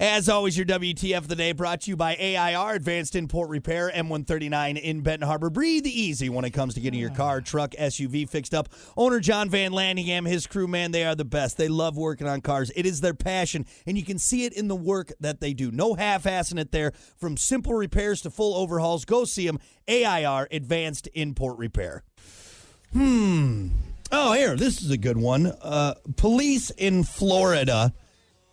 As always, your WTF of the day brought to you by AIR Advanced Import Repair, M139 in Benton Harbor. Breathe easy when it comes to getting your car, truck, SUV fixed up. Owner John Van Landingham, his crew, man, they are the best. They love working on cars. It is their passion, and you can see it in the work that they do. No half assing it there. From simple repairs to full overhauls, go see them. AIR Advanced Import Repair. Hmm. Oh, here, this is a good one. Uh, police in Florida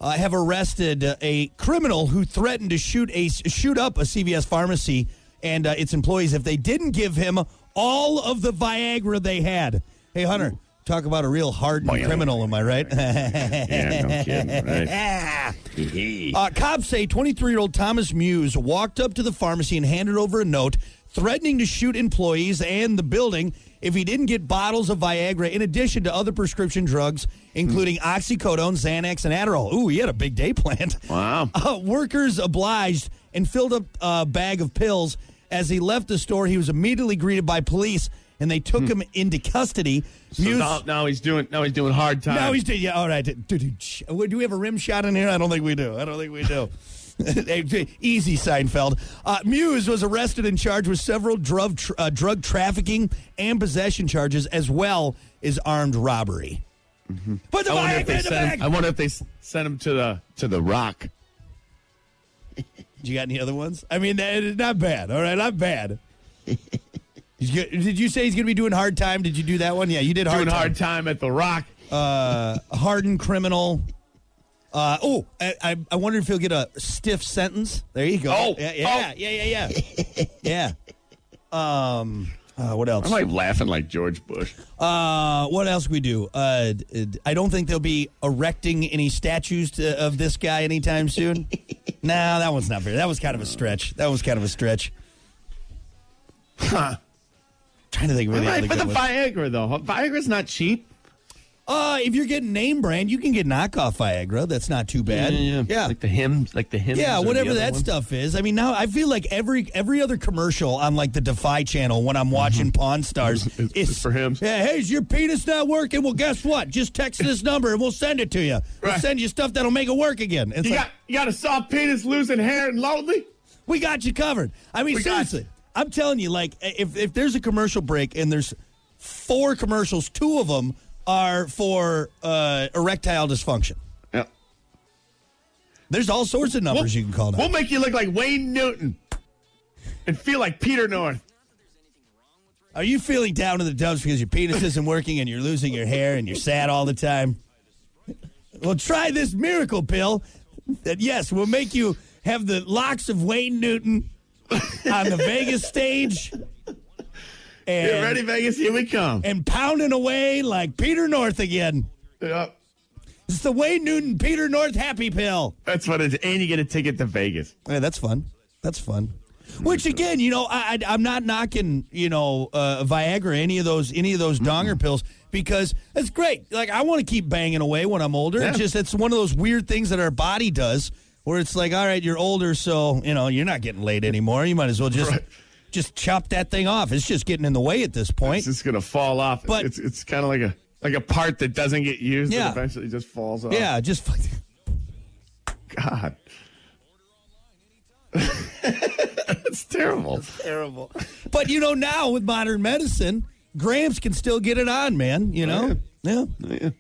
uh, have arrested uh, a criminal who threatened to shoot a shoot up a CVS pharmacy and uh, its employees if they didn't give him all of the Viagra they had. Hey, Hunter, talk about a real hardened criminal, am I right? Yeah, no kidding, right? Uh, cops say 23 year old Thomas Muse walked up to the pharmacy and handed over a note threatening to shoot employees and the building if he didn't get bottles of Viagra in addition to other prescription drugs, including oxycodone, Xanax, and Adderall. Ooh, he had a big day planned. Wow. Uh, workers obliged and filled up a bag of pills. As he left the store, he was immediately greeted by police and they took him into custody. So Muse- now, now he's doing now he's doing hard time. no, he's doing yeah. All right, Dude, dude, sh- do we have a rim shot in here? I don't think we do. I don't think we do. Easy, Seinfeld. Uh, Muse was arrested and charged with several drug tr- uh, drug trafficking and possession charges, as well as armed robbery. Put the I wonder if they in the sent him, bag. I wonder if they sent him to the to the Rock. You got any other ones? I mean, not bad. All right, not bad. Did you say he's going to be doing hard time? Did you do that one? Yeah, you did hard time. Doing time. hard time at the Rock. uh, hardened criminal. Uh, oh, I, I, I wonder if he'll get a stiff sentence. There you go. Oh, yeah, yeah, oh. yeah, yeah, yeah, yeah. Um, uh, what else? I'm like laughing like George Bush. Uh, what else we do? Uh, I don't think they'll be erecting any statues to, of this guy anytime soon. nah, that one's not fair. That was kind of a stretch. That was kind of a stretch. Huh. Trying to think of any Right, but the. Viagra though, Viagra's not cheap. Uh, if you're getting name brand, you can get knockoff Viagra. That's not too bad. yeah. like the Hims, like the Hims. Yeah, whatever that one. stuff is. I mean, now I feel like every every other commercial on like the Defy channel when I'm watching Pawn Stars It's- it's for him. Yeah, hey, is your penis not working? Well, guess what? Just text this number and we'll send it to you. We'll Right. send you stuff that'll make it work again. It's You like, got you got a soft penis, losing hair, and lonely. we got you covered. I mean, We seriously, I'm telling you, like, if if there's a commercial break and there's four commercials, two of them are for uh, erectile dysfunction. Yeah. There's all sorts of numbers you can call now. We'll make you look like Wayne Newton and feel like Peter North. Are you feeling down in the dumps because your penis isn't working and you're losing your hair and you're sad all the time? Well, try this miracle pill that, yes, will make you have the locks of Wayne Newton on the Vegas stage and, Get ready, Vegas. Here we come. and pounding away like Peter North again. Yeah, It's the Wayne Newton Peter North happy pill. that's what it is. And you get a ticket to Vegas. Yeah, that's fun. That's fun. Which again, you know, I, I, I'm not knocking, you know, uh, Viagra, any of those, any of those donger pills, because it's great. Like I want to keep banging away when I'm older. It's just it's one of those weird things that our body does, where it's like, all right, you're older, so you know you're not getting laid anymore. You might as well just Right. Just chop that thing off. It's just getting in the way at this point. It's just gonna fall off. But- it's it's kind of like a like a part that doesn't get used. Yeah. and eventually just falls off. yeah, just God. That's terrible. terrible. But you know, now with modern medicine, Grams can still get it on, man. You oh, know, yeah. Yeah. Oh,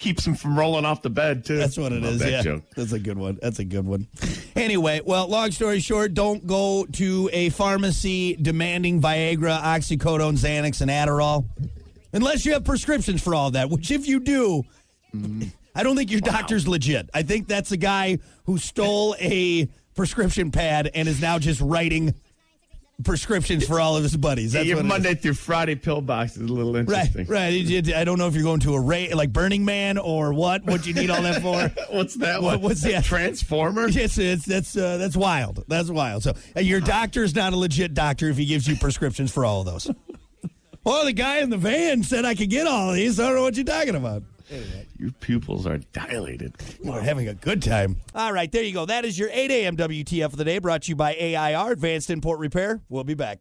Keeps him from rolling off the bed too. That's what it is. That yeah, joke. that's a good one. That's a good one. Anyway, well, long story short, don't go to a pharmacy demanding Viagra, oxycodone, Xanax, and Adderall, unless you have prescriptions for all that. Which, if you do, mm. I don't think your doctor's legit. I think that's a guy who stole a prescription pad and is now just writing prescriptions for all of his buddies. That's Your what. Monday through Friday pill box is a little Right, interesting. right. It- I don't know if you're going to a Ray, like Burning Man or what. What do you need all that for? What's that What- one? what's that? Transformer? It's, it's that's uh, that's wild. That's wild. So uh, your doctor's not a legit doctor if he gives you prescriptions for all of those. well, the guy in the van said I could get all of these. I don't know what you're talking about. Your pupils are dilated. We're having a good time. All right, there you go. That is your 8 a.m. WTF of the day brought to you by AIR, Advanced Import Repair. We'll be back.